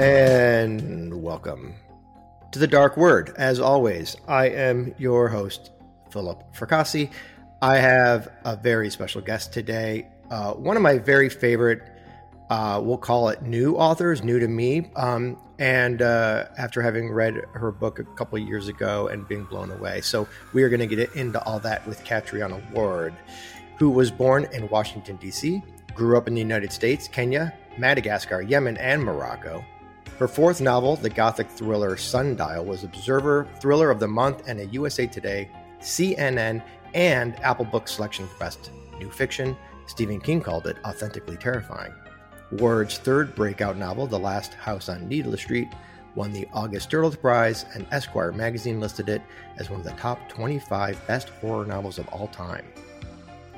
And welcome to the Dark Word. As always, I am your host, Philip Fracassi. I have a very special guest today. Uh, one of my very favorite, uh, we'll call it new authors, new to me. Um, and uh, after having read her book a couple years ago and being blown away. So we are going to get into all that with Catriona Ward, who was born in Washington, D.C., grew up in the United States, Kenya, Madagascar, Yemen, and Morocco her fourth novel, the gothic thriller Sundial, was Observer Thriller of the Month and a USA Today, CNN, and Apple Book Selection Best New Fiction. Stephen King called it authentically terrifying. Ward's third breakout novel, The Last House on Needless Street, won the August Derleth Prize, and Esquire magazine listed it as one of the top 25 best horror novels of all time.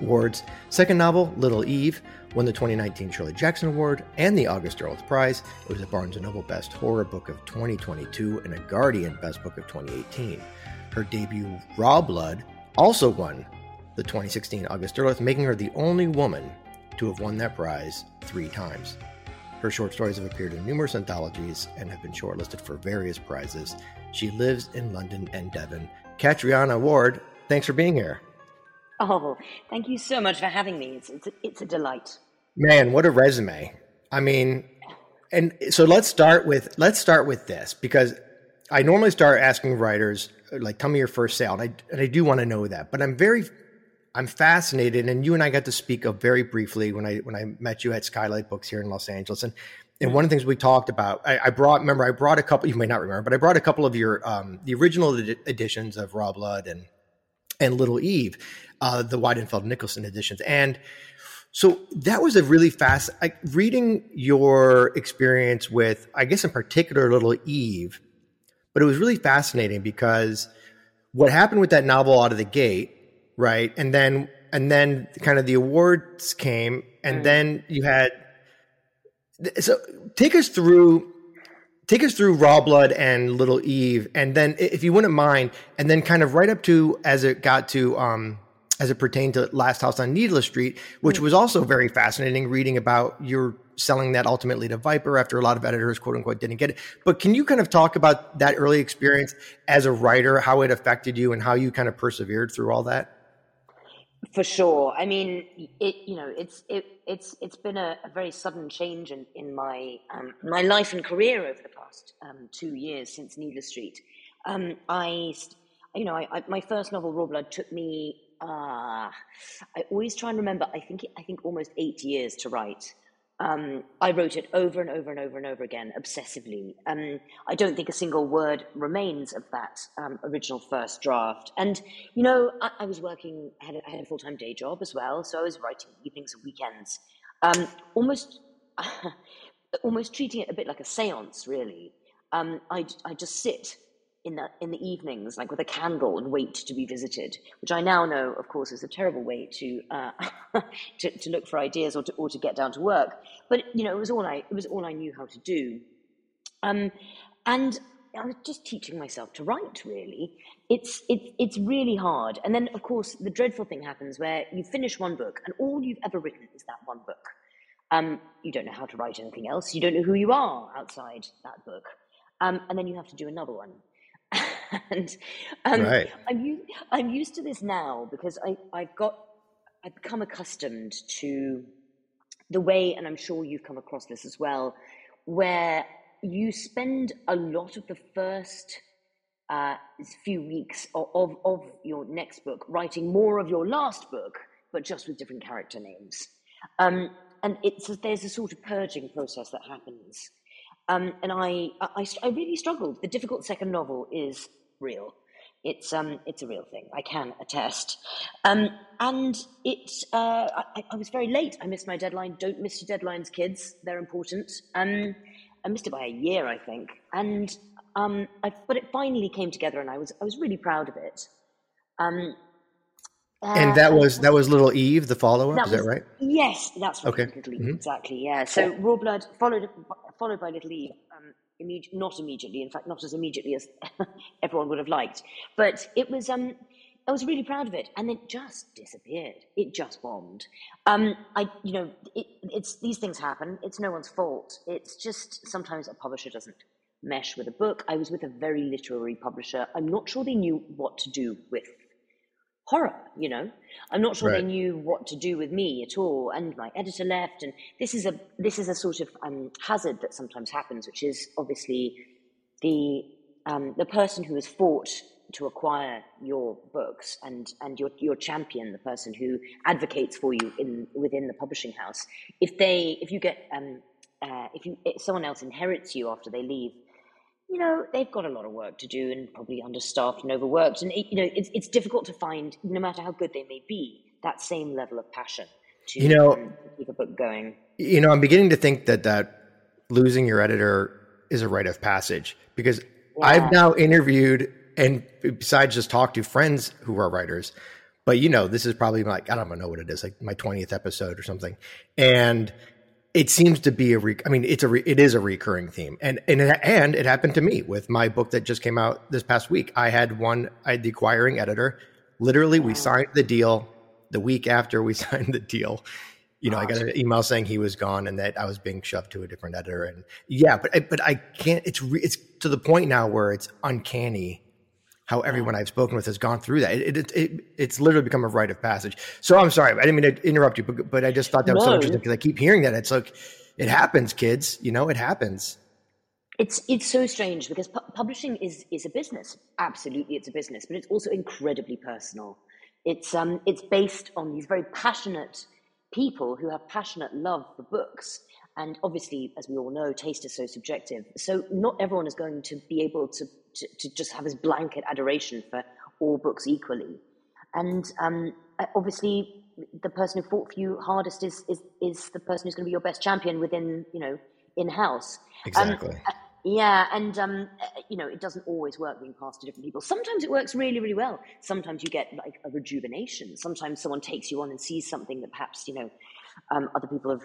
Ward's second novel, Little Eve, won the 2019 Shirley Jackson Award and the August Derleth Prize. It was a Barnes & Noble Best Horror Book of 2022 and a Guardian Best Book of 2018. Her debut, Rawblood, also won the 2016 August Derleth, making her the only woman to have won that prize three times. Her short stories have appeared in numerous anthologies and have been shortlisted for various prizes. She lives in London and Devon. Catriona Ward, thanks for being here. Oh, thank you so much for having me. It's, it's, a, it's a delight. Man, what a resume. I mean, and so let's start with let's start with this because I normally start asking writers like tell me your first sale and I and I do want to know that. But I'm very I'm fascinated and you and I got to speak of very briefly when I when I met you at Skylight Books here in Los Angeles and and one of the things we talked about, I, I, brought, remember, I brought a couple, you may not remember, but I brought a couple of your, um, the original ed- editions of Rawblood and, and Little Eve, uh, the Weidenfeld Nicolson editions. And so that was a really fast, like reading your experience with, I guess in particular, Little Eve, but it was really fascinating because what happened with that novel out of the gate, right? And then, and then kind of the awards came, and mm. then you had, so take us through, take us through Rawblood and Little Eve, and then if you wouldn't mind, and then kind of right up to as it got to, um, as it pertained to Last House on Needless Street, which hmm. was also very fascinating reading about your selling that ultimately to Viper after a lot of editors, quote unquote, didn't get it. But can you kind of talk about that early experience as a writer, how it affected you, and how you kind of persevered through all that? For sure. I mean, it you know, it's it it's it's been a, a very sudden change in in my um, my life and career over the past um, two years since Needless Street. Um, I, you know, I, I, my first novel, Rawblood, took me uh, I always try and remember. I think I think almost eight years to write. Um, I wrote it over and over and over and over again, obsessively. Um, I don't think a single word remains of that um, original first draft. And you know, I, I was working. Had had a full time day job as well, so I was writing evenings and weekends. Um, almost, almost treating it a bit like a séance, really. Um, I I just sit in the in the evenings, like with a candle, and wait to be visited, which I now know, of course, is a terrible way to uh, to, to, look for ideas or to or to get down to work. But you know, it was all I it was all I knew how to do, um, and I was just teaching myself to write. Really, it's it's it's really hard. And then, of course, the dreadful thing happens where you finish one book, and all you've ever written is that one book. Um, you don't know how to write anything else. You don't know who you are outside that book. Um, and then you have to do another one and um, right. I'm used, I'm used to this now because I I've got I've become accustomed to the way, and I'm sure you've come across this as well, where you spend a lot of the first uh, few weeks of, of, of your next book writing more of your last book, but just with different character names. Um, and it's there's a sort of purging process that happens. Um, and I, I, I really struggled. The difficult second novel is real. It's um, it's a real thing. I can attest. Um, and it, uh, I, I, was very late. I missed my deadline. Don't miss your deadlines, kids. They're important. Um, I missed it by a year, I think. And um, I, but it finally came together, and I was I was really proud of it. Um, and that uh, was that was Little Eve, the follow up. Is that right? Yes, that's right. Okay. Little Eve, mm-hmm. exactly. Yeah. So Rawblood followed followed by Little Eve. Um, imme- not immediately. In fact, not as immediately as everyone would have liked. But it was um, I was really proud of it, and it just disappeared. It just bombed. Um, I, you know, it, it's these things happen. It's no one's fault. It's just sometimes a publisher doesn't mesh with a book. I was with a very literary publisher. I'm not sure they knew what to do with horror. You know, I'm not sure right. they knew what to do with me at all. And my editor left, and this is a this is a sort of um, hazard that sometimes happens, which is obviously the um, the person who has fought to acquire your books and and your your champion, the person who advocates for you in within the publishing house, if they if you get um, uh, if you if someone else inherits you after they leave, you know they've got a lot of work to do and probably understaffed and overworked, and you know it's it's difficult to find, no matter how good they may be, that same level of passion to you know um, keep a book going. You know, I'm beginning to think that that losing your editor is a rite of passage because yeah. I've now interviewed and besides just talk to friends who are writers, but you know, this is probably like I don't even know what it is, like my twentieth episode or something, and it seems to be a re- I mean, it's a re- it is a recurring theme, and and it, and it happened to me with my book that just came out this past week. I had one, I had the acquiring editor. Literally, we signed the deal the week after we signed the deal you know, I got an email saying he was gone and that I was being shoved to a different editor. And yeah, but but I can't. It's re, it's to the point now where it's uncanny how everyone I've spoken with has gone through that. It, it, it, it's literally become a rite of passage. So I'm sorry, I didn't mean to interrupt you, but, but I just thought that was no. so interesting because I keep hearing that. It's like it happens, kids. You know, it happens. It's it's so strange because pu- publishing is is a business. Absolutely, it's a business, but it's also incredibly personal. It's um it's based on these very passionate people who have passionate love for books. And obviously, as we all know, taste is so subjective. So not everyone is going to be able to, to, to just have this blanket adoration for all books equally. And um, obviously, the person who fought for you hardest is, is, is the person who's going to be your best champion within, you know, in house. Um, exactly. Um, yeah, and um, you know, it doesn't always work being passed to different people. Sometimes it works really, really well. Sometimes you get like a rejuvenation. Sometimes someone takes you on and sees something that perhaps you know um, other people have,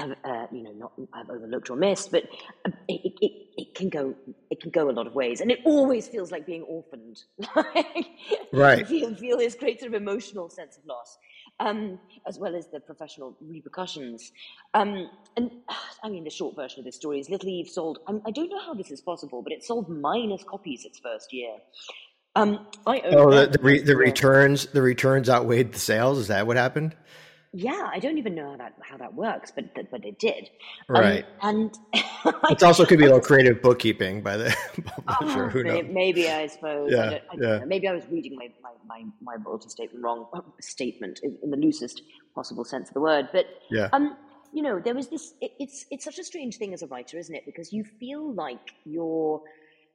have uh, you know, not I've overlooked or missed. But um, it, it, it can go it can go a lot of ways, and it always feels like being orphaned. right. feel feel this great sort of emotional sense of loss um, as well as the professional repercussions. Um, and I mean, the short version of this story is Little Eve sold, I, I don't know how this is possible, but it sold minus copies its first year. Um, I oh, the, the, re, the returns, the returns outweighed the sales. Is that what happened? Yeah, I don't even know how that how that works, but but it did. Um, right, um, and it also could be a little creative bookkeeping by the publisher. Oh, Who knows? Maybe I suppose. Yeah, I I yeah. Maybe I was reading my my, my, my royalty statement wrong. Statement in, in, the loosest possible sense of the word, but yeah. Um, you know, there was this. It, it's it's such a strange thing as a writer, isn't it? Because you feel like you're,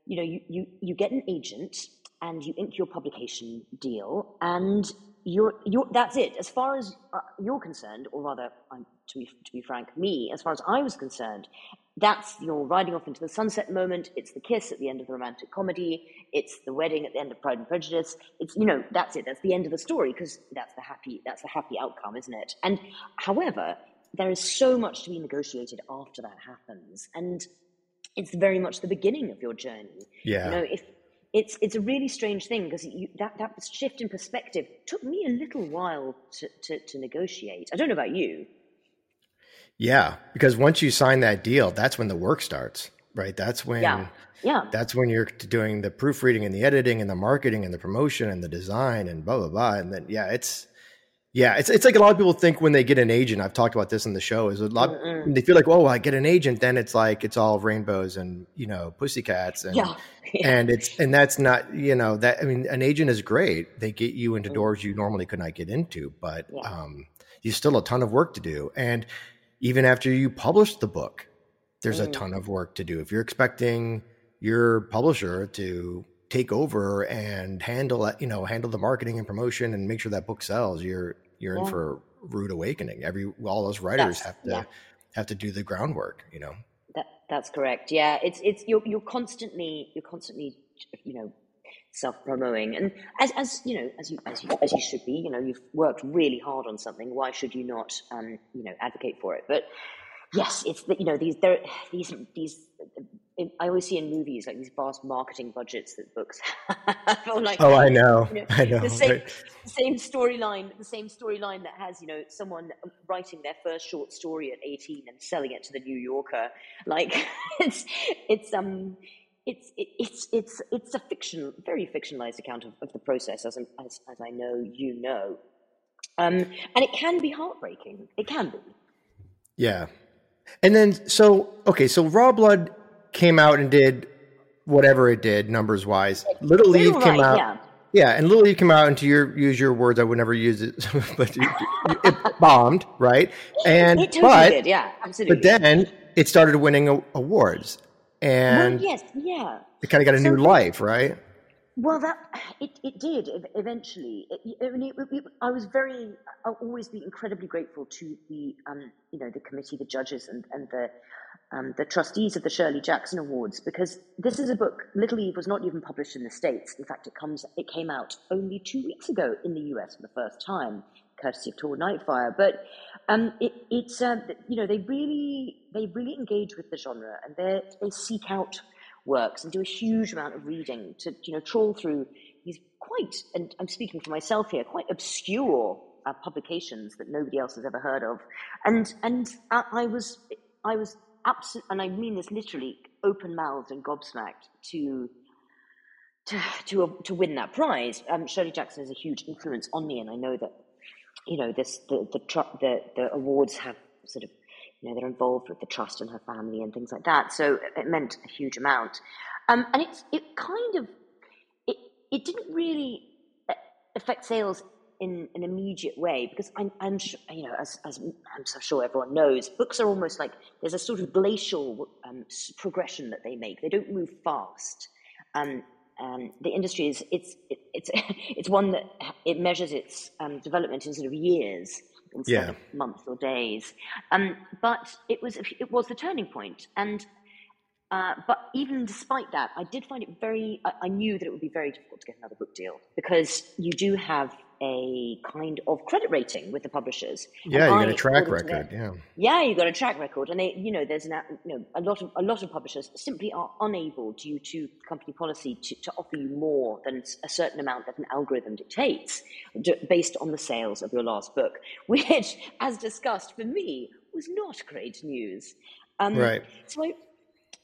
you know, you you you get an agent and you ink your publication deal and you're, you're, that's it. As far as uh, you're concerned, or rather, um, to, be, to be frank, me, as far as I was concerned, that's your riding off into the sunset moment. It's the kiss at the end of the romantic comedy. It's the wedding at the end of Pride and Prejudice. It's you know that's it. That's the end of the story because that's the happy that's the happy outcome, isn't it? And however, there is so much to be negotiated after that happens, and it's very much the beginning of your journey. Yeah. You know, if it's it's a really strange thing because that that shift in perspective took me a little while to, to, to negotiate. I don't know about you. Yeah, because once you sign that deal, that's when the work starts, right? That's when yeah. Yeah. That's when you're doing the proofreading and the editing and the marketing and the promotion and the design and blah blah blah. And then yeah, it's yeah, it's it's like a lot of people think when they get an agent. I've talked about this in the show. Is a lot they feel like, oh, I get an agent, then it's like it's all rainbows and you know pussycats and yeah. yeah. and it's and that's not you know that I mean an agent is great. They get you into mm. doors you normally could not get into, but yeah. um, you still a ton of work to do. And even after you publish the book, there's mm. a ton of work to do. If you're expecting your publisher to take over and handle you know handle the marketing and promotion and make sure that book sells, you're you're yeah. in for a rude awakening. Every all those writers that's, have to yeah. have to do the groundwork. You know. That that's correct. Yeah, it's it's you're you're constantly you're constantly you know self promoting and as as you know as you as you as you should be. You know, you've worked really hard on something. Why should you not um you know advocate for it? But yes, it's you know these there these these in, I always see in movies like these vast marketing budgets that books have. like, oh, I know, you know I know. The same, same storyline, the same storyline that has you know someone writing their first short story at eighteen and selling it to the New Yorker. Like it's it's um it's it, it's it's it's a fiction, very fictionalized account of, of the process, as, as as I know you know, um, and it can be heartbreaking. It can be. Yeah, and then so okay, so Rawblood came out and did whatever it did numbers wise. Little League right, came out. Yeah. yeah. and Little League came out, and to your use your words, I would never use it, but it, it bombed, right? And it but, did, yeah, absolutely. But then it started winning awards, and well, yes, yeah, it kind of got a so, new life, right? Well, that it, it did eventually. It, I, mean, it, I was very, I'll always be incredibly grateful to the, um, you know, the committee, the judges, and, and the um, the trustees of the Shirley Jackson Awards because this is a book. Little Eve was not even published in the states. In fact, it comes it came out only two weeks ago in the US for the first time, courtesy of Tor Nightfire. But um, it, it's uh, you know they really they really engage with the genre and they they seek out works and do a huge amount of reading to you know trawl through these quite and I'm speaking for myself here quite obscure uh, publications that nobody else has ever heard of, and and I, I was I was absolutely, and I mean this literally, open mouthed and gobsmacked to to to to win that prize. Um, Shirley Jackson is a huge influence on me, and I know that you know this the the the, the awards have sort of you know they're involved with the trust and her family and things like that. So it meant a huge amount, um, and it's it kind of it it didn't really affect sales in an immediate way because I'm, I'm sure, you know, as, as I'm so sure everyone knows, books are almost like there's a sort of glacial um, progression that they make. They don't move fast. Um, um, the industry is it's it, it's it's one that it measures its um, development in sort of years instead yeah. of months or days. Um, but it was it was the turning point, and uh, but even despite that, I did find it very. I, I, knew that it would be very difficult to get another book deal because you do have a kind of credit rating with the publishers. Yeah, you got a track record. yeah, yeah, you got a track record, and they, you know, there's an, you know, a lot of a lot of publishers simply are unable, due to company policy, to, to offer you more than a certain amount that an algorithm dictates, based on the sales of your last book, which, as discussed, for me was not great news. Um, right. So I,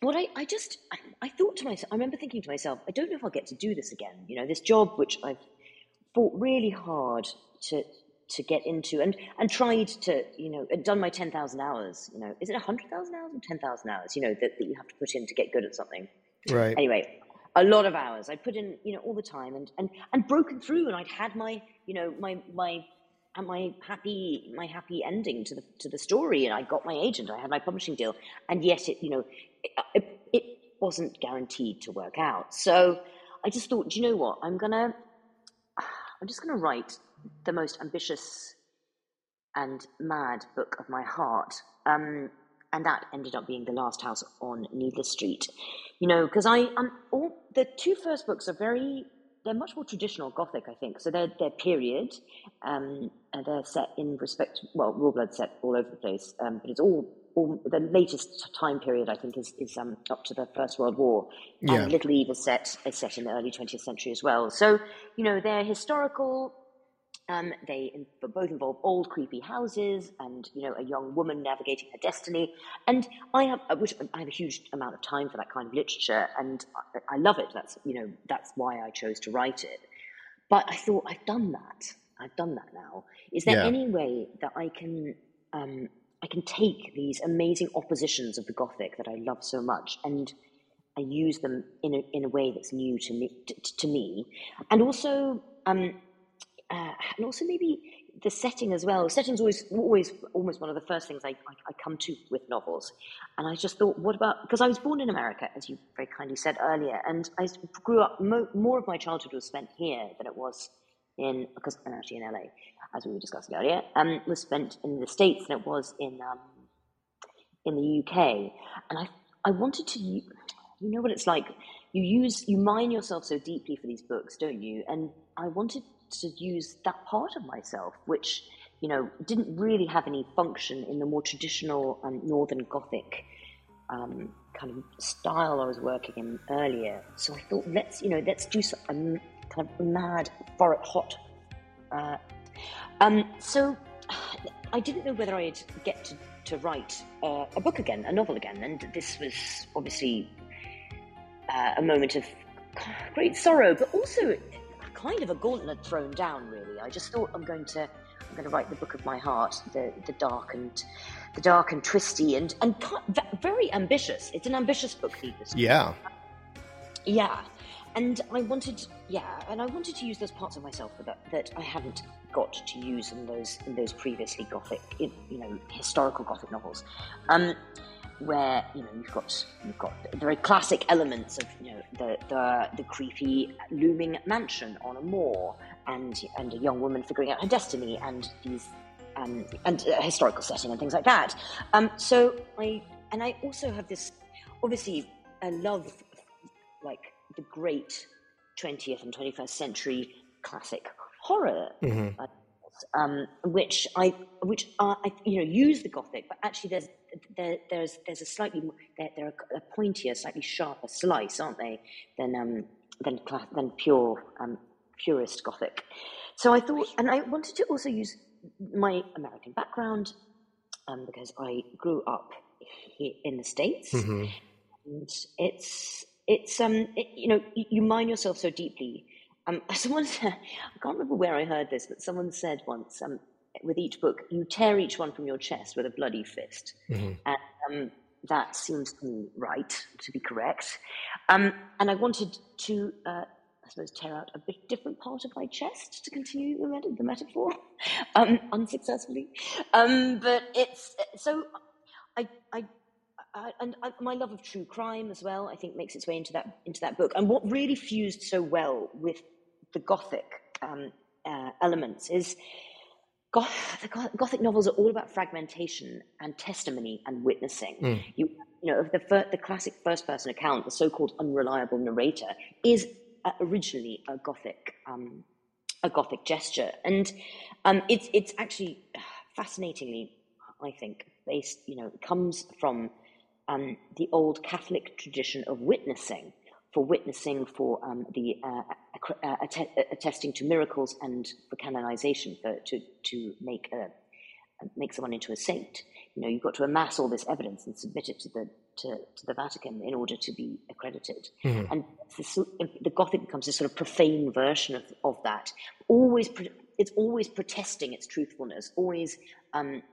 what I, I just I, I, thought to myself, I remember thinking to myself, I don't know if I'll get to do this again. You know, this job which I've fought really hard to to get into and and tried to you know done my 10,000 hours you know. Is it 100,000 hours or 10,000 hours you know that, that you have to put in to get good at something? Right. Anyway a lot of hours. I put in you know all the time and and and broken through and I'd had my you know my my my happy my happy ending to the to the story and I got my agent I had my publishing deal and yet it you know it, it, it wasn't guaranteed to work out so I just thought do you know what I'm gonna I'm just to write the most ambitious and mad book of my heart. Um, and that ended up being the last house on Needless Street. You know, because I um, all the two first books are very they're much more traditional Gothic, I think. So they're they're period, um, and they're set in respect. Well, Rawblood set all over the place, um, but it's all all, the latest time period, I think, is, is um, up to the First World War. Yeah. Little Eve is set, is set in the early 20th century as well. So, you know, they're historical. Um, they in, both involve old, creepy houses and, you know, a young woman navigating her destiny. And I have, uh, which I have a huge amount of time for that kind of literature, and I, I love it. That's, you know, that's why I chose to write it. But I thought, I've done that. I've done that now. Is there yeah. any way that I can um, I can take these amazing oppositions of the Gothic that I love so much and I use them in a, in a way that's new to me, to, to me. and also um, uh, and also maybe the setting as well. Setting's always always almost one of the first things I, I, I come to with novels, and I just thought, what about because I was born in America, as you very kindly said earlier, and I grew up. Mo- more of my childhood was spent here than it was in because I'm actually in LA as we were discussing earlier, um, was spent in the States than it was in um, in the UK. And I I wanted to, you know what it's like. You use you mine yourself so deeply for these books, don't you? And I wanted to use that part of myself, which you know didn't really have any function in the more traditional um, Northern Gothic um, kind of style I was working in earlier. So I thought, let's you know, let's do some um, kind of mad, for it hot. Uh, um, so I didn't know whether I'd get to, to write uh, a book again, a novel again, and this was obviously uh, a moment of great sorrow, but also kind of a gauntlet thrown down. Really, I just thought I'm going to I'm going to write the book of my heart, the the dark and the dark and twisty and and very ambitious. It's an ambitious book, needless. Yeah. Yeah, and I wanted, yeah, and I wanted to use those parts of myself that that I hadn't got to use in those in those previously gothic, you know, historical gothic novels. Um, where you know you've got you've got the very classic elements of you know the the, the creepy looming mansion on a moor and and a young woman figuring out her destiny and these um, and a historical setting and things like that. Um, so I and I also have this obviously I love like the great 20th and 21st century classic horror. Mm-hmm. Um, which I, which are, I, you know, use the Gothic, but actually there's there, there's there's a slightly they're, they're a, pointier, slightly sharper slice, aren't they, than um, than than pure um, purist Gothic. So I thought, and I wanted to also use my American background um, because I grew up here in the states, mm-hmm. and it's it's um it, you know you, you mine yourself so deeply. Um, someone said, I can't remember where I heard this, but someone said once um, with each book, you tear each one from your chest with a bloody fist, mm-hmm. and um, that seems to me right to be correct. Um, and I wanted to uh, I suppose, tear out a bit different part of my chest to continue the, met- the metaphor, um, unsuccessfully. Um, but it's so I, I, I and I, my love of true crime as well, I think, makes its way into that into that book. And what really fused so well with the gothic um, uh, elements is. Goth, the Gothic novels are all about fragmentation and testimony and witnessing. Mm. You, you know, the, the classic first-person account, the so-called unreliable narrator, is uh, originally a Gothic um, a Gothic gesture, and um, it's it's actually fascinatingly, I think, based you know comes from um, the old Catholic tradition of witnessing for witnessing for um, the uh, uh, attesting to miracles and for canonization for to to make a make someone into a saint. You know, you've got to amass all this evidence and submit it to the to, to the Vatican in order to be accredited. Mm-hmm. And the Gothic becomes this sort of profane version of, of that. Always, it's always protesting its truthfulness, always um,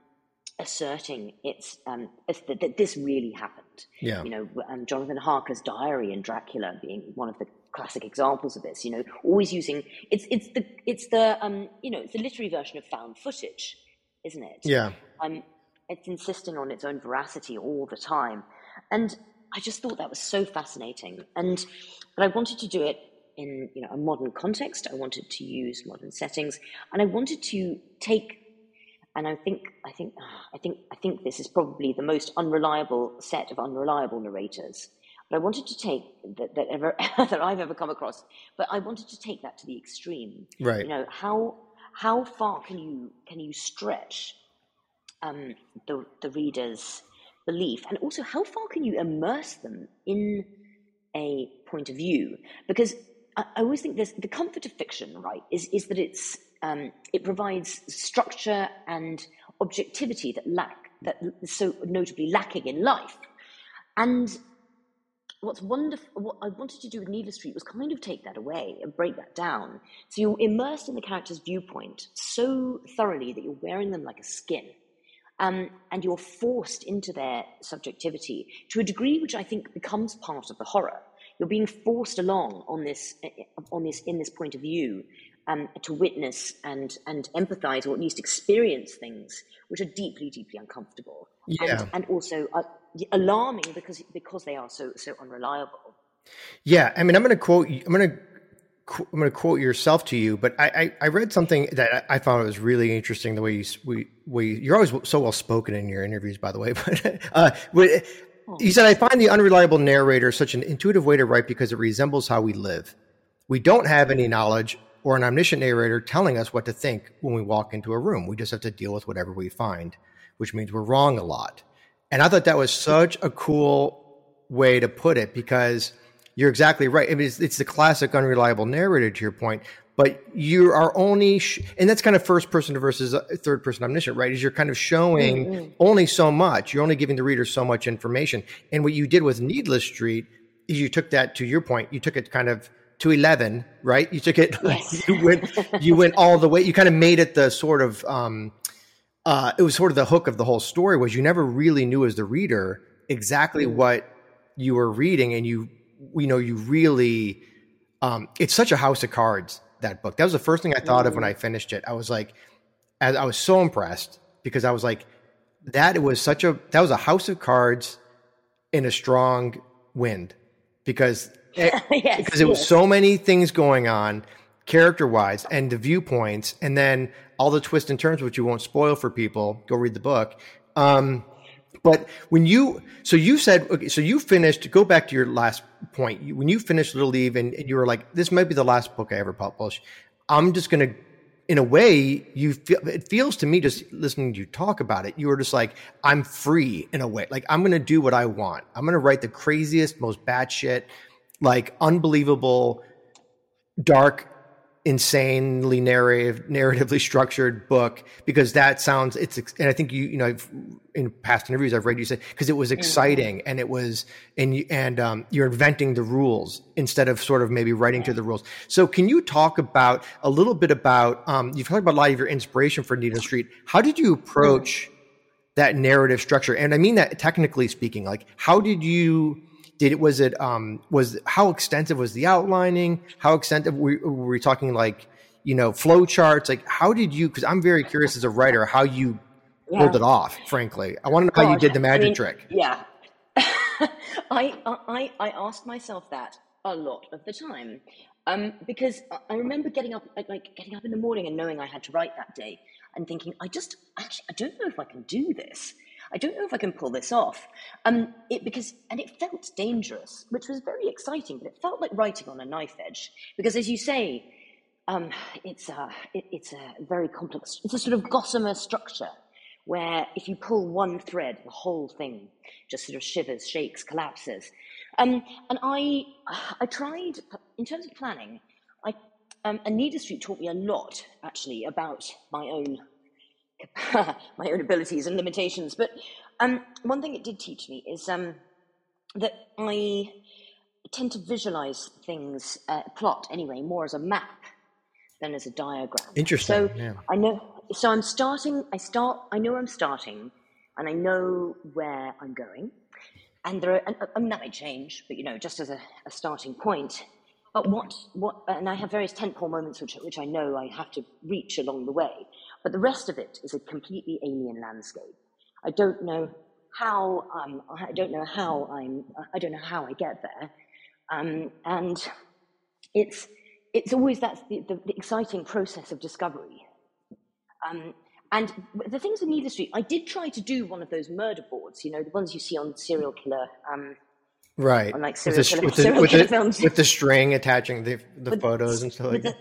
asserting its um, that, that, this really happened. Yeah. You know, um, Jonathan Harker's diary in Dracula being one of the classic examples of this. You know, always using it's it's the it's the um, you know it's the literary version of found footage, isn't it? Yeah. Um, it's insisting on its own veracity all the time. And I just thought that was so fascinating. And but I wanted to do it in you know a modern context. I wanted to use modern settings, and I wanted to take. And I think I think I think I think this is probably the most unreliable set of unreliable narrators. But I wanted to take that, that ever that I've ever come across. But I wanted to take that to the extreme. Right. You know how how far can you can you stretch um, the the reader's belief? And also, how far can you immerse them in a point of view? Because I, I always think there's the comfort of fiction, right, is, is that it's, um, it provides structure and objectivity that lack, that so notably lacking in life. And what's wonderful, what I wanted to do with Needless Street was kind of take that away and break that down. So you're immersed in the character's viewpoint so thoroughly that you're wearing them like a skin. Um, and you're forced into their subjectivity to a degree which I think becomes part of the horror. You're being forced along on this, on this, in this point of view, um, to witness and and empathize, or at least experience things which are deeply, deeply uncomfortable, yeah. and, and also uh, alarming because because they are so so unreliable. Yeah, I mean, I'm going to quote. I'm going to I'm going to quote yourself to you, but I, I, I, read something that I found was really interesting. The way you we, we you're always so well spoken in your interviews, by the way. But uh, he said, "I find the unreliable narrator such an intuitive way to write because it resembles how we live. We don't have any knowledge or an omniscient narrator telling us what to think when we walk into a room. We just have to deal with whatever we find, which means we're wrong a lot. And I thought that was such a cool way to put it because you're exactly right. I mean, it's, it's the classic unreliable narrator to your point, but you are only, sh- and that's kind of first person versus uh, third person omniscient, right? Is you're kind of showing mm-hmm. only so much. You're only giving the reader so much information. And what you did with Needless Street is you took that to your point, you took it kind of to 11, right? You took it, yes. you went, you went all the way, you kind of made it the sort of, um, uh, it was sort of the hook of the whole story was you never really knew as the reader exactly mm. what you were reading and you, you know, you really, um, it's such a house of cards, that book. That was the first thing I thought mm. of when I finished it. I was like, I was so impressed because I was like, that it was such a, that was a house of cards in a strong wind because yes, because it was so many things going on character wise and the viewpoints and then all the twists and turns which you won't spoil for people. Go read the book. Um, but when you so you said okay so you finished go back to your last point. You, when you finished little eve and, and, you were like this might be the last book i ever publish i'm just gonna in a way you feel it feels to me just listening to you talk about it you were just like i'm free in a way. Like i'm gonna do what i want. I'm gonna write the craziest most batshit like unbelievable, dark, insanely narrative, narratively structured book because that sounds it's and I think you you know I've, in past interviews I've read you say because it was mm-hmm. exciting and it was and you, and um, you're inventing the rules instead of sort of maybe writing to the rules. So can you talk about a little bit about um, you've talked about a lot of your inspiration for Needless Street. How did you approach mm-hmm. that narrative structure? And I mean that technically speaking, like how did you did it was it um was how extensive was the outlining? How extensive were, were we talking like you know flow charts? Like how did you because i'm very curious as a writer how you yeah. pulled it off frankly. I want to know how you did the magic I mean, trick. yeah. I, I i asked myself that a lot of the time um, because I remember getting up, like getting up in the morning and knowing I had to write that day, and thinking, I just actually I don't know if I can do this. I don't know if I can pull this off. Um, it, because, and it felt dangerous, which was very exciting, but it felt like writing on a knife edge. Because as you say, um, it's, a, it, it's a very complex, it's a sort of gossamer structure where if you pull one thread, the whole thing just sort of shivers, shakes, collapses. Um, and I, I tried, in terms of planning, I, um, Needless Street taught me a lot, actually, about my own my own abilities and limitations. But um, one thing it did teach me is um, that I tend to visualize things, uh, plot anyway, more as a map than as a diagram. Interesting. So yeah. I know. So I'm starting. I start. I know I'm starting, and I know where I'm going. And there are, and, and that may change, but you know, just as a, a starting point. But what, what, and I have various tentpole moments which, which I know I have to reach along the way. But the rest of it is a completely alien landscape. I don't know how um, I don't know how I'm I don't know how I get there, um, and it's it's always that's the, the, the exciting process of discovery. Um, and the things with Needless Street, I did try to do one of those murder boards, you know, the ones you see on serial killer, um, right? On like serial with the, killer, with serial with killer the, films, with the string attaching the the photos and stuff like that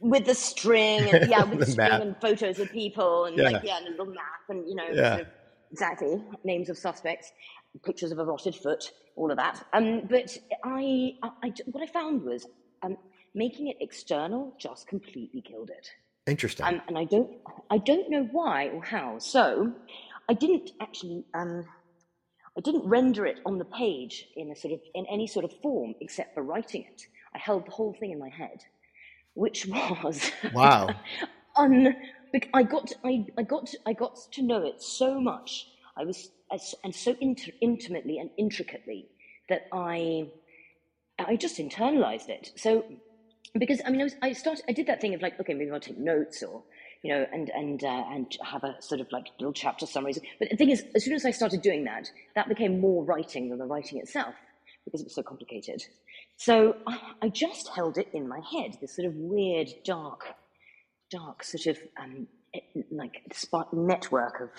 with the string and yeah, with the, the string and photos of people and yeah. like yeah, and a little map and you know yeah. sort of, exactly names of suspects, pictures of a rotted foot, all of that. Um, but I, I, I what I found was um, making it external just completely killed it. Interesting. Um, and I don't, I don't know why or how. So I didn't actually. Um, I didn't render it on the page in a sort of in any sort of form except for writing it. I held the whole thing in my head which was wow. un, I got I, I got I got to know it so much. I was and so inter, intimately and intricately that I I just internalized it. So because I mean I, was, I started I did that thing of like okay maybe I'll take notes or you know and and uh, and have a sort of like little chapter summaries. But the thing is, as soon as I started doing that, that became more writing than the writing itself because it was so complicated. So I, I just held it in my head, this sort of weird, dark, dark sort of um, like network of,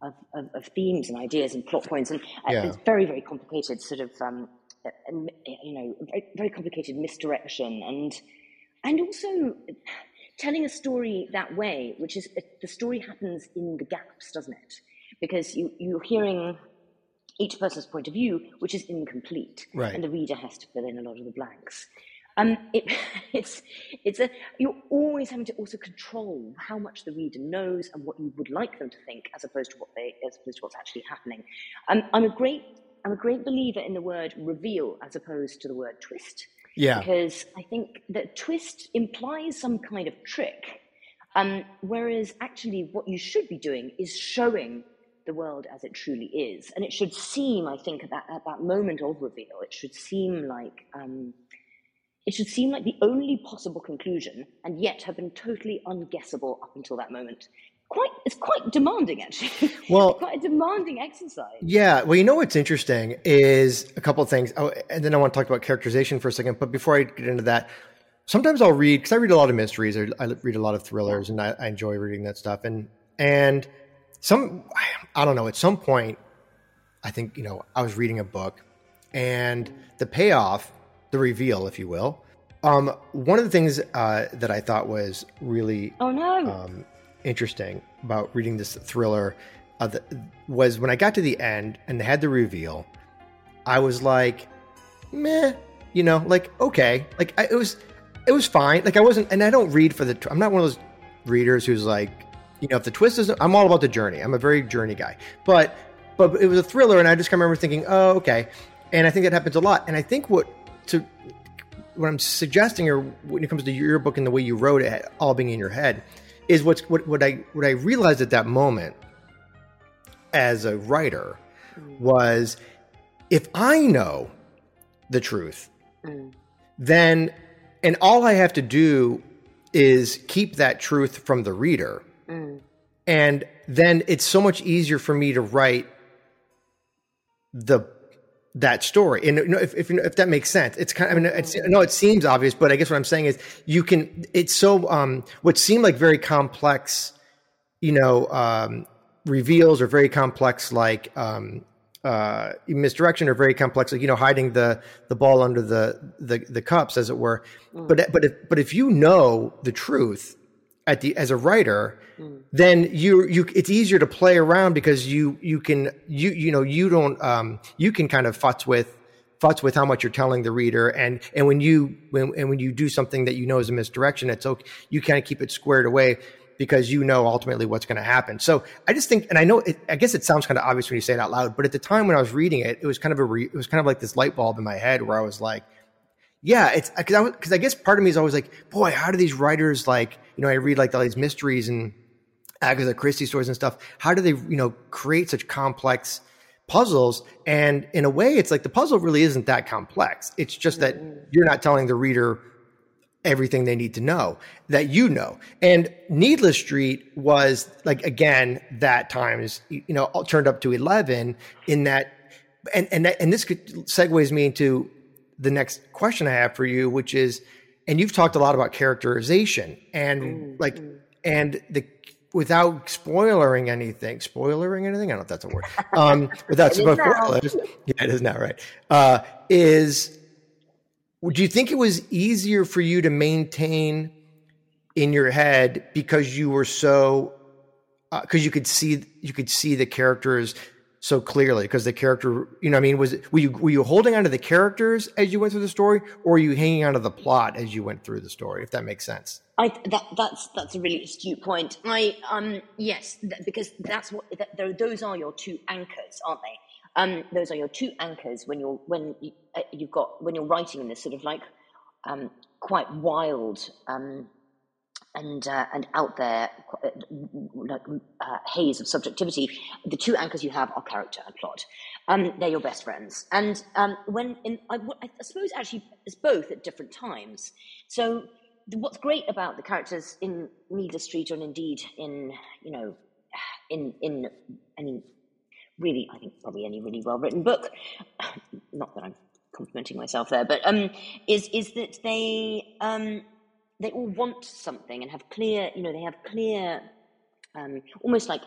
of, of, of, themes and ideas and plot points. And uh, yeah. it's very, very complicated sort of, um, you know, very, very complicated misdirection and, and also telling a story that way, which is the story happens in the gaps, doesn't it? because you you're hearing each person's point of view, which is incomplete, right. and the reader has to fill in a lot of the blanks. Um, it, it's it's a you're always having to also control how much the reader knows and what you would like them to think, as opposed to what they as opposed to what's actually happening. Um, I'm a great I'm a great believer in the word reveal as opposed to the word twist. Yeah, because I think that twist implies some kind of trick, um, whereas actually what you should be doing is showing the world as it truly is, and it should seem, I think, at that at that moment of reveal, it should seem like. Um, it should seem like the only possible conclusion, and yet have been totally unguessable up until that moment. Quite, it's quite demanding, actually. Well, quite a demanding exercise. Yeah. Well, you know what's interesting is a couple of things. Oh, and then I want to talk about characterization for a second. But before I get into that, sometimes I'll read because I read a lot of mysteries. I, I read a lot of thrillers, and I, I enjoy reading that stuff. And and some, I don't know. At some point, I think you know, I was reading a book, and the payoff the reveal, if you will. Um, one of the things uh, that I thought was really oh no um, interesting about reading this thriller uh, the, was when I got to the end and had the reveal. I was like, meh, you know, like okay, like I, it was, it was fine. Like I wasn't, and I don't read for the. I'm not one of those readers who's like, you know, if the twist isn't, I'm all about the journey. I'm a very journey guy, but but it was a thriller, and I just remember thinking, oh okay, and I think that happens a lot. And I think what to what I'm suggesting, or when it comes to your book and the way you wrote it, all being in your head, is what's what what I what I realized at that moment as a writer mm. was if I know the truth, mm. then and all I have to do is keep that truth from the reader, mm. and then it's so much easier for me to write the that story. And if, if, if that makes sense, it's kind of, I mean, it's, no, it seems obvious, but I guess what I'm saying is you can, it's so, um, what seemed like very complex, you know, um, reveals are very complex, like, um, uh, misdirection are very complex, like, you know, hiding the, the ball under the, the, the cups as it were. Mm. But, but if, but if you know the truth, at the as a writer mm. then you you it's easier to play around because you you can you you know you don't um you can kind of futz with futz with how much you're telling the reader and and when you when and when you do something that you know is a misdirection it's okay you kind of keep it squared away because you know ultimately what's going to happen so i just think and i know it, i guess it sounds kind of obvious when you say it out loud but at the time when i was reading it it was kind of a re, it was kind of like this light bulb in my head where i was like yeah, it's uh, because I because I guess part of me is always like, boy, how do these writers like you know I read like all these mysteries and Agatha Christie stories and stuff. How do they you know create such complex puzzles? And in a way, it's like the puzzle really isn't that complex. It's just that mm-hmm. you're not telling the reader everything they need to know that you know. And Needless Street was like again that times you know turned up to eleven in that. And and that, and this could segues me into the next question I have for you, which is, and you've talked a lot about characterization and mm, like, and the without spoiling anything, spoiling anything. I don't know if that's a word. Um, without spoilers, yeah, it is not right. Uh, is do you think it was easier for you to maintain in your head because you were so because uh, you could see you could see the characters so clearly because the character, you know, I mean, was were you were you holding on to the characters as you went through the story, or were you hanging on to the plot as you went through the story? If that makes sense. I that that's that's a really astute point. I um yes, th- because that's what that, those are your two anchors, aren't they? Um, those are your two anchors when you're when you, uh, you've got when you're writing in this sort of like um quite wild um and uh, and out there uh, like uh, haze of subjectivity, the two anchors you have are character and plot. Um, they're your best friends, and um, when in I, I, suppose actually it's both at different times. So what's great about the characters in Needless Street, and indeed in you know in in any really I think probably any really well written book, not that I'm complimenting myself there, but um, is is that they um, they all want something and have clear, you know, they have clear, um, almost like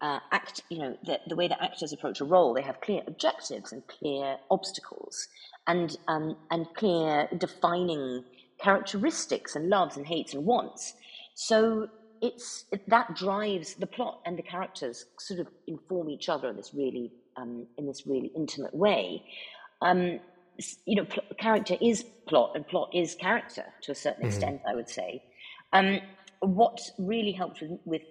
uh, act, you know, the, the, way that actors approach a role, they have clear objectives and clear obstacles and, um, and clear defining characteristics and loves and hates and wants. So it's it, that drives the plot and the characters sort of inform each other in this really um, in this really intimate way. Um, you know, pl- character is plot and plot is character to a certain mm-hmm. extent, I would say. Um, what really helps with, with,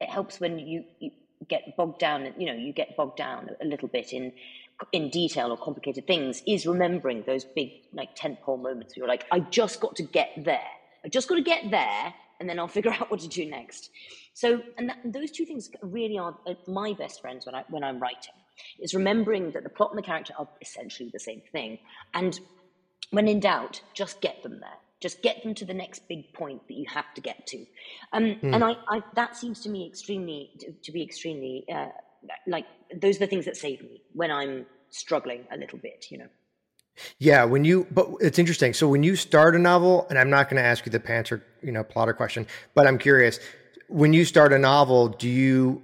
it helps when you, you get bogged down, you know, you get bogged down a little bit in in detail or complicated things is remembering those big like tentpole moments where you're like, I just got to get there. I just got to get there, and then I'll figure out what to do next. So, and, that, those two things really are uh, my best friends when I when I'm writing is remembering that the plot and the character are essentially the same thing. And when in doubt, just get them there. Just get them to the next big point that you have to get to. Um, mm. And I, I, that seems to me extremely, to, to be extremely, uh, like, those are the things that save me when I'm struggling a little bit, you know. Yeah, when you but it's interesting. So when you start a novel, and I'm not going to ask you the pantser, you know, plotter question, but I'm curious. When you start a novel, do you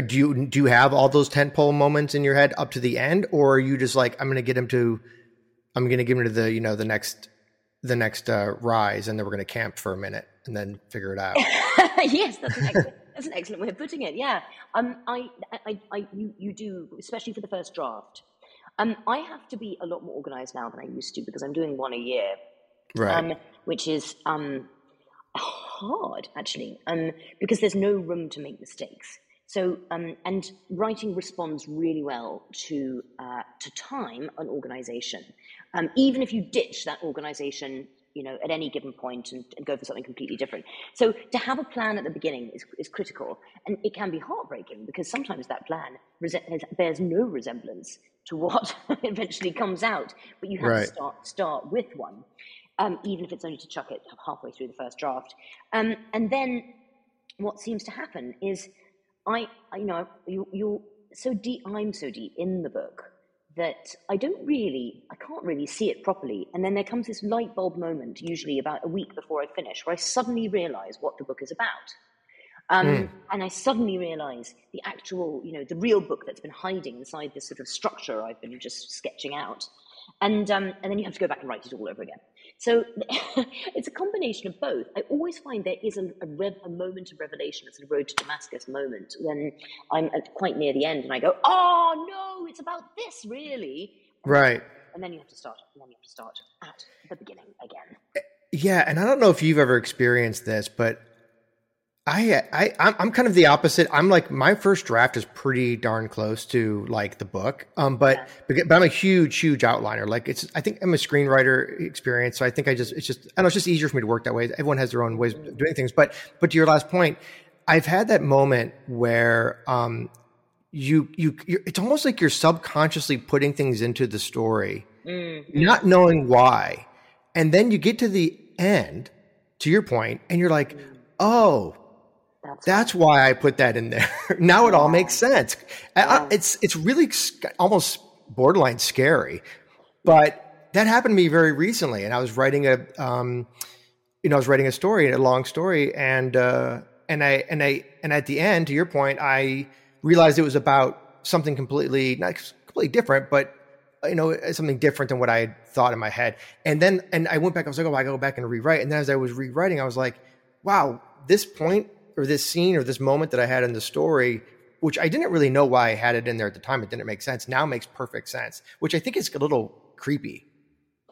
do you do you have all those tentpole moments in your head up to the end, or are you just like I'm going to get him to, I'm going to give him to the you know the next the next uh, rise, and then we're going to camp for a minute and then figure it out. yes, that's an, excellent, that's an excellent way of putting it. Yeah, um, I, I, I, you, you do, especially for the first draft. Um, I have to be a lot more organized now than I used to because I'm doing one a year, right? Um, which is um, hard actually, um, because there's no room to make mistakes. So, um, and writing responds really well to uh, to time and organization. Um, even if you ditch that organization, you know, at any given point and, and, go for something completely different. So, to have a plan at the beginning is, is critical, and it can be heartbreaking because sometimes that plan res- bears no resemblance to what eventually comes out. But you have right. to start start with one, um, even if it's only to chuck it halfway through the first draft, um, and then what seems to happen is I, I you know, you, you so deep. I'm so deep in the book that I don't really, I can't really see it properly. And then there comes this light bulb moment, usually about a week before I finish, where I suddenly realize what the book is about. Um, mm. And I suddenly realize the actual, you know, the real book that's been hiding inside this sort of structure I've been just sketching out. And, um, and then you have to go back and write it all over again. So it's a combination of both. I always find there is a, a, rev, a moment of revelation, it's a road to Damascus moment when I'm at quite near the end and I go, oh no, it's about this really. Right. And then you have to start, and then you have to start at the beginning again. Eh, yeah, and I don't know if you've ever experienced this, but I, I, I'm kind of the opposite. I'm like my first draft is pretty darn close to like the book. Um, but yeah. but I'm a huge, huge outliner. Like it's, I think I'm a screenwriter experience, so I think I just, it's just, I know it's just easier for me to work that way. Everyone has their own ways of doing things. But but to your last point, I've had that moment where um, you you it's almost like you're subconsciously putting things into the story, mm-hmm. not knowing why, and then you get to the end. To your point, and you're like, oh that's, That's why I put that in there. now it all makes sense. Yeah. I, it's it's really almost borderline scary, but that happened to me very recently. And I was writing a, um, you know, I was writing a story, a long story, and uh, and I and I and at the end, to your point, I realized it was about something completely not completely different, but you know, something different than what I had thought in my head. And then and I went back. I was like, oh, I go back and rewrite. And then as I was rewriting, I was like, wow, this point or this scene or this moment that I had in the story, which I didn't really know why I had it in there at the time. It didn't make sense. Now makes perfect sense, which I think is a little creepy.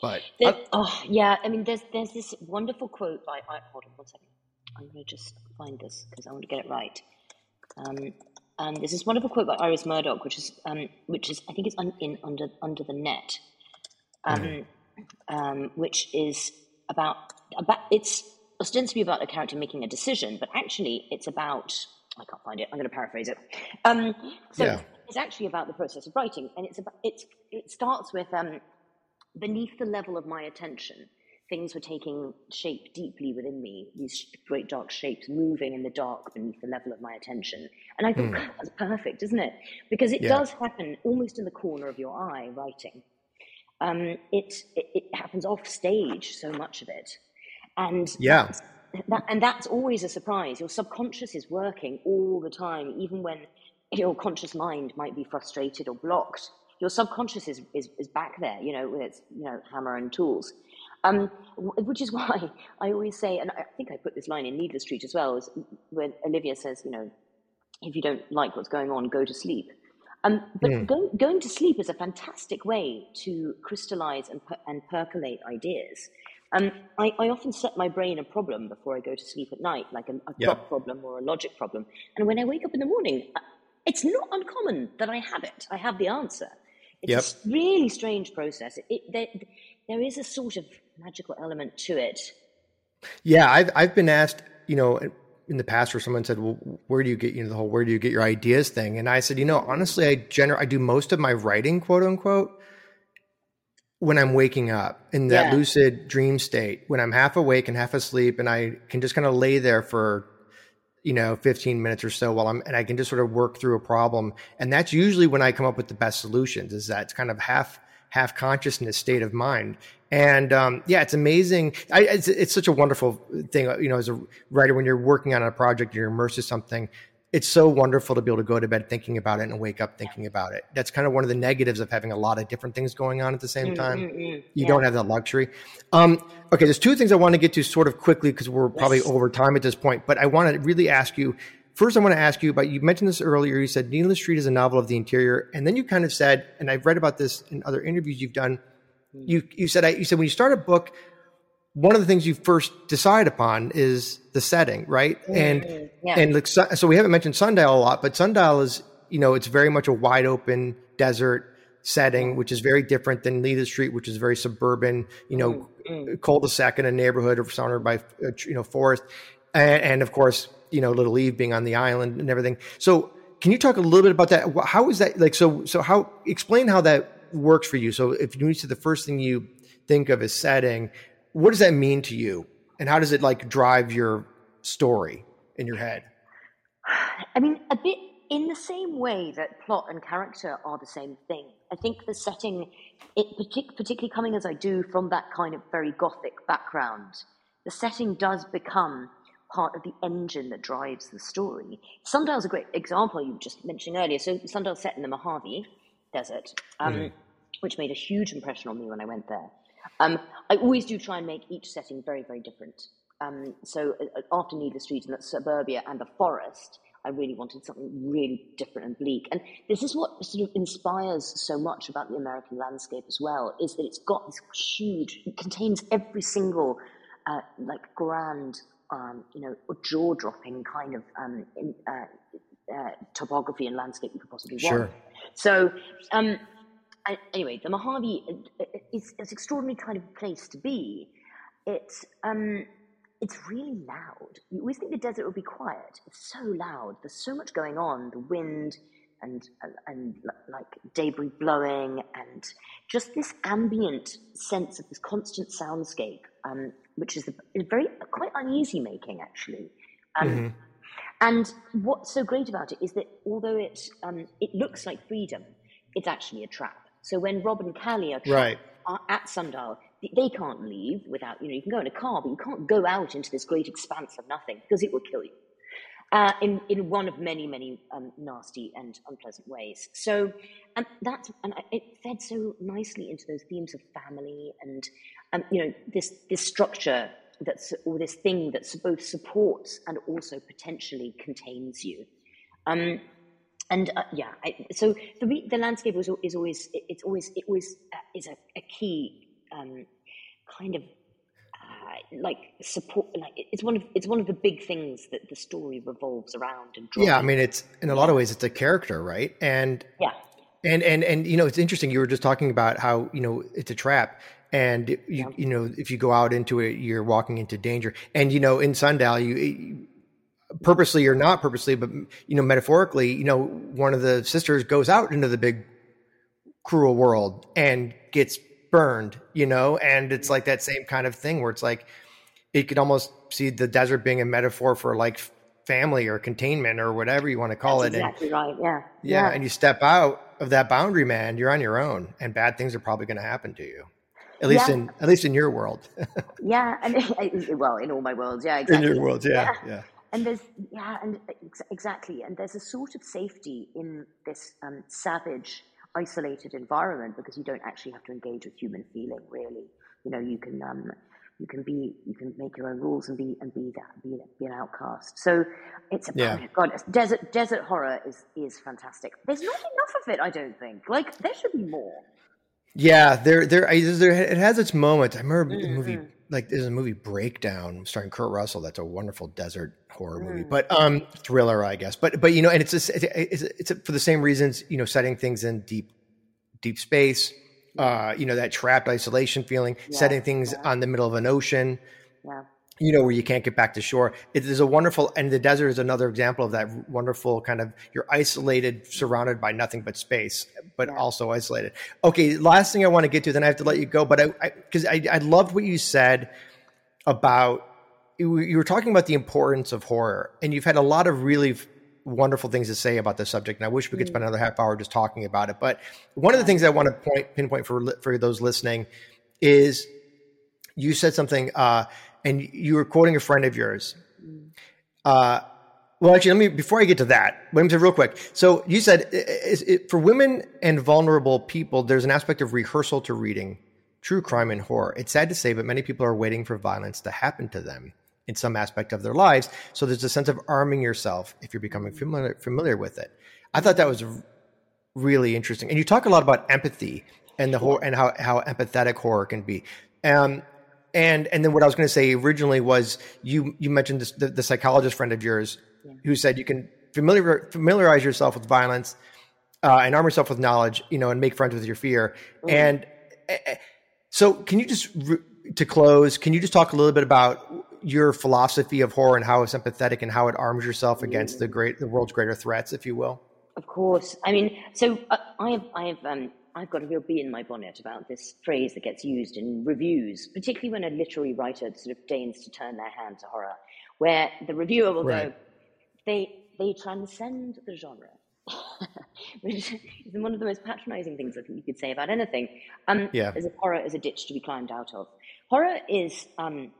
But there, oh yeah, I mean, there's there's this wonderful quote by hold on one second. I'm going to just find this because I want to get it right. Um, um, there's this wonderful quote by Iris Murdoch, which is um, which is I think it's un, in under under the net, um, mm. um, which is about about it's ostensibly about a character making a decision, but actually it's about I can't find it. I'm going to paraphrase it. Um, so yeah. it's actually about the process of writing, and it's about it's it starts with um, beneath the level of my attention. Things were taking shape deeply within me, these great dark shapes moving in the dark beneath the level of my attention. And I thought, mm. That's perfect, isn't it? Because it yeah. does happen almost in the corner of your eye, writing. Um, it, it, it happens off stage, so much of it. And yeah. That, and that's always a surprise. Your subconscious is working all the time, even when your conscious mind might be frustrated or blocked. Your subconscious is, is, is back there, you know, with its you know hammer and tools. Um, which is why I always say, and I think I put this line in Needless Street as well, is when Olivia says, you know, if you don't like what's going on, go to sleep. Um, but mm. go, going to sleep is a fantastic way to crystallize and, and percolate ideas. Um, I, I, often set my brain a problem before I go to sleep at night, like a, a problem or a logic problem. And when I wake up in the morning, uh, it's not uncommon that I have it. I have the answer. It's yep. a really strange process. It, it, there, there is a sort of magical element to it. Yeah, I've I've been asked, you know, in the past where someone said, "Well, where do you get you know the whole where do you get your ideas thing?" And I said, you know, honestly, I gener- I do most of my writing, quote unquote, when I'm waking up in that yeah. lucid dream state, when I'm half awake and half asleep, and I can just kind of lay there for you know 15 minutes or so while I'm and I can just sort of work through a problem, and that's usually when I come up with the best solutions. Is that it's kind of half half consciousness state of mind. And um, yeah, it's amazing. I, it's, it's, such a wonderful thing, you know, as a writer, when you're working on a project, you're immersed in something. It's so wonderful to be able to go to bed thinking about it and wake up thinking about it. That's kind of one of the negatives of having a lot of different things going on at the same mm, time. Mm-hmm. You yeah. don't have that luxury. Um, okay, there's two things I want to get to sort of quickly because we're probably yes. over time at this point. But I want to really ask you First, I want to ask you about you mentioned this earlier. You said Needless Street is a novel of the interior, and then you kind of said, and I've read about this in other interviews you've done. You you said you said when you start a book, one of the things you first decide upon is the setting, right? Mm-hmm. And yeah. and so we haven't mentioned Sundial a lot, but Sundial is you know it's very much a wide open desert setting, which is very different than Needless Street, which is very suburban, you know, mm-hmm. cul-de-sac in a neighborhood or surrounded by uh, you know forest, and, and of course you know, Little Eve being on the island and everything. So can you talk a little bit about that? How is that like? So, so how explain how that works for you? So if you to the first thing you think of is setting, what does that mean to you? And how does it like drive your story in your head? I mean, a bit in the same way that plot and character are the same thing. I think the setting, it particularly coming as I do from that kind of very gothic background, the setting does become part of the engine that drives the story. Sundial's a great example you were just mentioning earlier. So Sundial's set in the Mojave Desert, um, mm. which made a huge impression on me when I went there. Um, I always do try and make each setting very, very different. Um, so uh, after Needless Street and that suburbia and the forest, I really wanted something really different and bleak. And this is what sort of inspires so much about the American landscape as well, is that it's got this huge, it contains every single uh, like grand um, you know, jaw dropping kind of um, in, uh, uh, topography and landscape you could possibly sure. want. So, um, anyway, the Mojave uh, uh, is, an extraordinary kind of place to be. It's um, it's really loud. You always think the desert would be quiet. It's so loud. There's so much going on. The wind and and, and like debris blowing and just this ambient sense of this constant soundscape um, which is, a, very quite uneasy making actually. Um, mm-hmm. And what's so great about it is that although it um, it looks like freedom, it's actually a trap. So when Rob and Callie are right. at Sundial, they can't leave without you know you can go in a car, but you can't go out into this great expanse of nothing because it will kill you. Uh, in in one of many many um, nasty and unpleasant ways. So, and that and it fed so nicely into those themes of family and um, you know this this structure that's or this thing that both supports and also potentially contains you. Um, and uh, yeah, I, so the the landscape is, is always it's always it always uh, is a, a key um, kind of like support like it's one of it's one of the big things that the story revolves around and yeah i mean it's in a lot of ways it's a character right? And yeah. and and and you know it's interesting you were just talking about how you know it's a trap. And you yeah. you know if you go out into it you're walking into danger. And you know in sundial you purposely or not purposely but you know metaphorically you know one of the sisters goes out into the big cruel world and gets burned, you know, and it's like that same kind of thing where it's like it could almost see the desert being a metaphor for like family or containment or whatever you want to call That's it. Exactly and, right. Yeah. yeah. Yeah. And you step out of that boundary, man, you're on your own and bad things are probably going to happen to you. At least yeah. in, at least in your world. yeah. And well, in all my worlds. Yeah. Exactly. In your world. Yeah. yeah. yeah. And there's, yeah, and exactly. And there's a sort of safety in this um, savage isolated environment because you don't actually have to engage with human feeling. Really, you know, you can um, you can be you can make your own rules and be and be that be, be an outcast. So it's a yeah. God desert desert horror is is fantastic. There's not enough of it, I don't think. Like there should be more. Yeah, there there, there it has its moments. I remember mm-hmm. the movie like there's a movie Breakdown starring Kurt Russell. That's a wonderful desert horror movie, mm. but um, thriller, I guess. But but you know, and it's a, it's, it's a, for the same reasons. You know, setting things in deep deep space. Uh, you know that trapped isolation feeling, yeah, setting things yeah. on the middle of an ocean. Yeah you know, where you can't get back to shore. It is a wonderful, and the desert is another example of that wonderful kind of you're isolated, surrounded by nothing but space, but yeah. also isolated. Okay, last thing I want to get to, then I have to let you go. But I, because I, I, I, loved what you said about you were talking about the importance of horror, and you've had a lot of really wonderful things to say about the subject. And I wish we could spend mm. another half hour just talking about it. But one of the things I want to point pinpoint for for those listening is you said something. Uh, and you were quoting a friend of yours. Uh, well, actually, let me before I get to that. Let me say real quick. So you said it, for women and vulnerable people, there's an aspect of rehearsal to reading true crime and horror. It's sad to say, but many people are waiting for violence to happen to them in some aspect of their lives. So there's a sense of arming yourself if you're becoming familiar familiar with it. I thought that was really interesting. And you talk a lot about empathy and the horror and how how empathetic horror can be. Um, and and then what I was going to say originally was you you mentioned this, the, the psychologist friend of yours yeah. who said you can familiar, familiarize yourself with violence uh, and arm yourself with knowledge, you know, and make friends with your fear. Mm-hmm. And uh, so, can you just to close? Can you just talk a little bit about your philosophy of horror and how it's empathetic and how it arms yourself against the great the world's greater threats, if you will? Of course. I mean, so uh, I have I have um, I've got a real bee in my bonnet about this phrase that gets used in reviews, particularly when a literary writer sort of deigns to turn their hand to horror, where the reviewer will right. go, they, they transcend the genre. Which is one of the most patronizing things I think you could say about anything. Um, yeah. As if horror is a ditch to be climbed out of. Horror is um,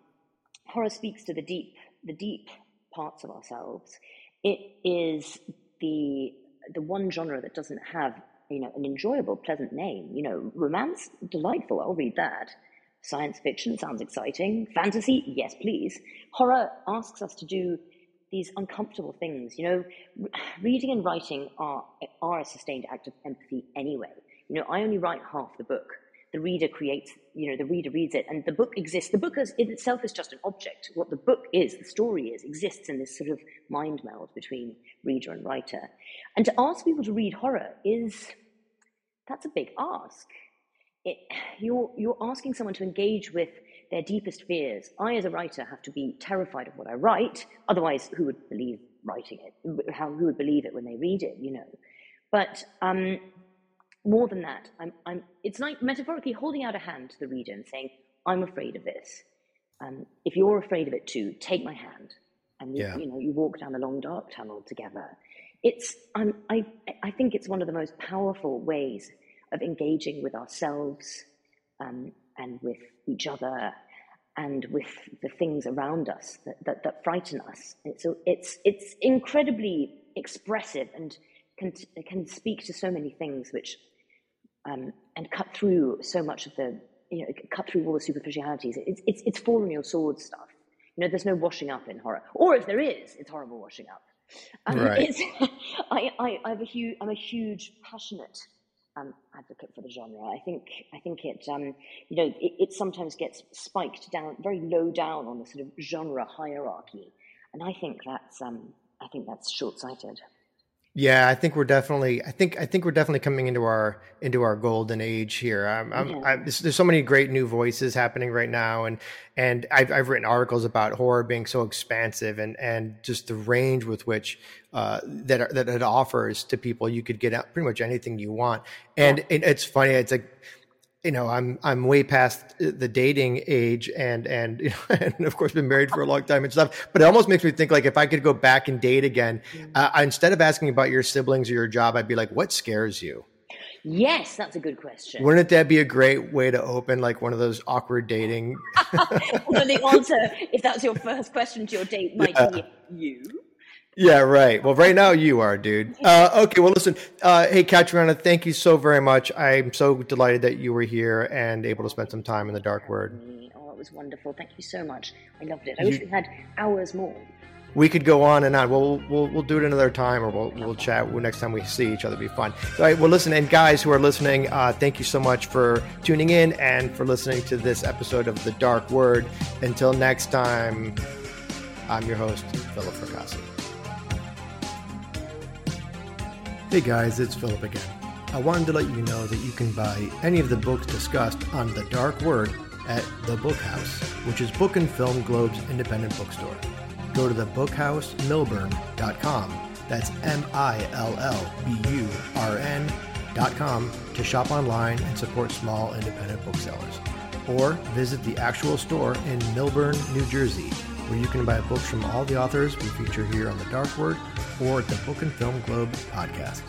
horror speaks to the deep, the deep parts of ourselves. It is the the one genre that doesn't have you know, an enjoyable, pleasant name. You know, romance, delightful. I'll read that. Science fiction sounds exciting. Fantasy, yes, please. Horror asks us to do these uncomfortable things. You know, reading and writing are are a sustained act of empathy anyway. You know, I only write half the book. The reader creates, you know, the reader reads it, and the book exists. The book is, in itself is just an object. What the book is, the story is, exists in this sort of mind meld between reader and writer. And to ask people to read horror is that's a big ask. It, you're, you're asking someone to engage with their deepest fears. I, as a writer, have to be terrified of what I write. Otherwise, who would believe writing it? How, who would believe it when they read it, you know? But um, more than that, I'm, I'm, it's like metaphorically holding out a hand to the reader and saying, I'm afraid of this. Um, if you're afraid of it too, take my hand. And you, yeah. you know, you walk down the long dark tunnel together. It's, um, I, I think it's one of the most powerful ways of engaging with ourselves um, and with each other and with the things around us that, that, that frighten us. It's, it's, it's incredibly expressive and can, can speak to so many things which um, and cut through so much of the you know cut through all the superficialities. It's it's it's falling your sword stuff. You know, there's no washing up in horror, or if there is, it's horrible washing up. Um, right. I, I, I have a huge, I'm a huge passionate um, advocate for the genre. I think I think it um, you know it, it, sometimes gets spiked down very low down on the sort of genre hierarchy, and I think that's um, I think that's short sighted. Yeah, I think we're definitely. I think I think we're definitely coming into our into our golden age here. I'm, I'm, yeah. I'm, there's so many great new voices happening right now, and and I've I've written articles about horror being so expansive and and just the range with which uh, that that it offers to people. You could get out pretty much anything you want, and yeah. it, it's funny. It's like you know, I'm I'm way past the dating age, and and you know, and of course been married for a long time and stuff. But it almost makes me think like if I could go back and date again, mm. uh, instead of asking about your siblings or your job, I'd be like, what scares you? Yes, that's a good question. Wouldn't that be a great way to open like one of those awkward dating? Although the answer, if that's your first question to your date, might yeah. be you. Yeah, right. Well, right now you are, dude. Uh, okay, well, listen. Uh, hey, Catriona, thank you so very much. I'm so delighted that you were here and able to spend some time in the dark word. Oh, it was wonderful. Thank you so much. I loved it. I you, wish we had hours more. We could go on and on. We'll we'll, we'll do it another time, or we'll we'll chat next time we see each other. It'll be fun. All right. Well, listen, and guys who are listening, uh, thank you so much for tuning in and for listening to this episode of the Dark Word. Until next time, I'm your host, Philip Fracassi. Hey guys, it's Philip again. I wanted to let you know that you can buy any of the books discussed on The Dark Word at The Book House, which is Book and Film Globe's independent bookstore. Go to thebookhouse.millburn.com. That's M I L L B U R N.com to shop online and support small independent booksellers. Or visit the actual store in Millburn, New Jersey, where you can buy books from all the authors we feature here on The Dark Word or at the Book and Film Globe podcast.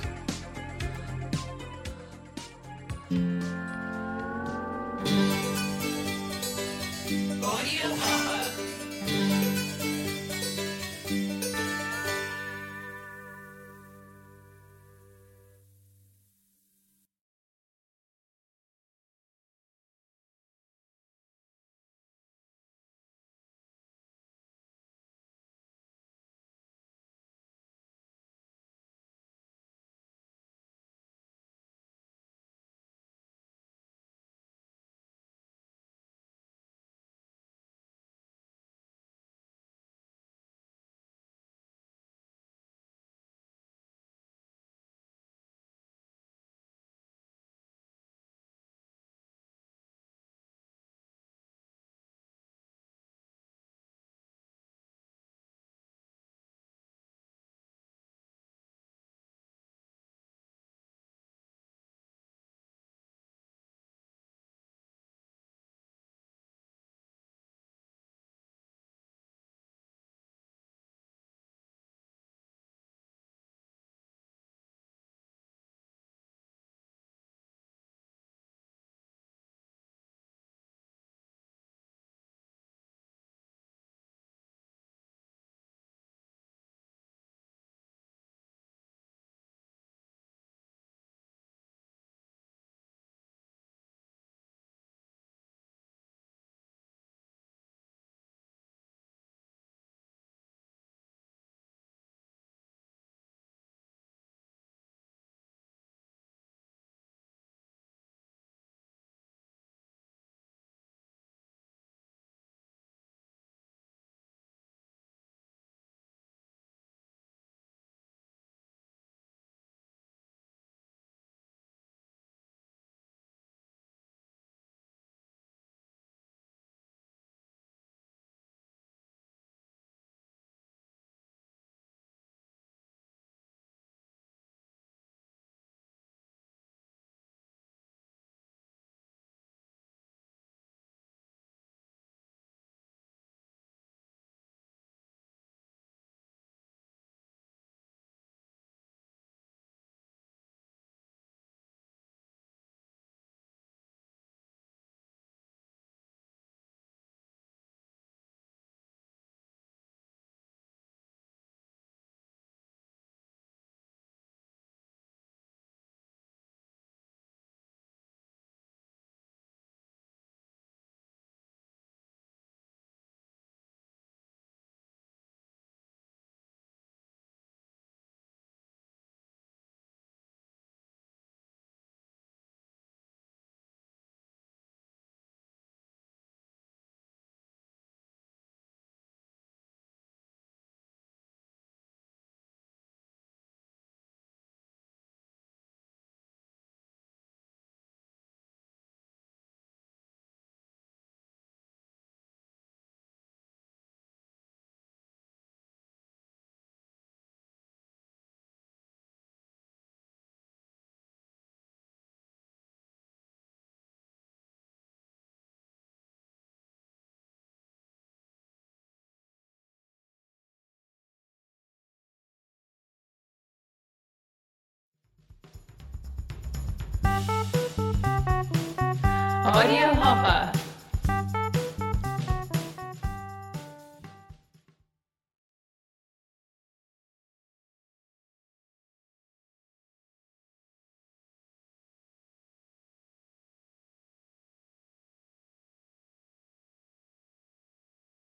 Audio Hopper.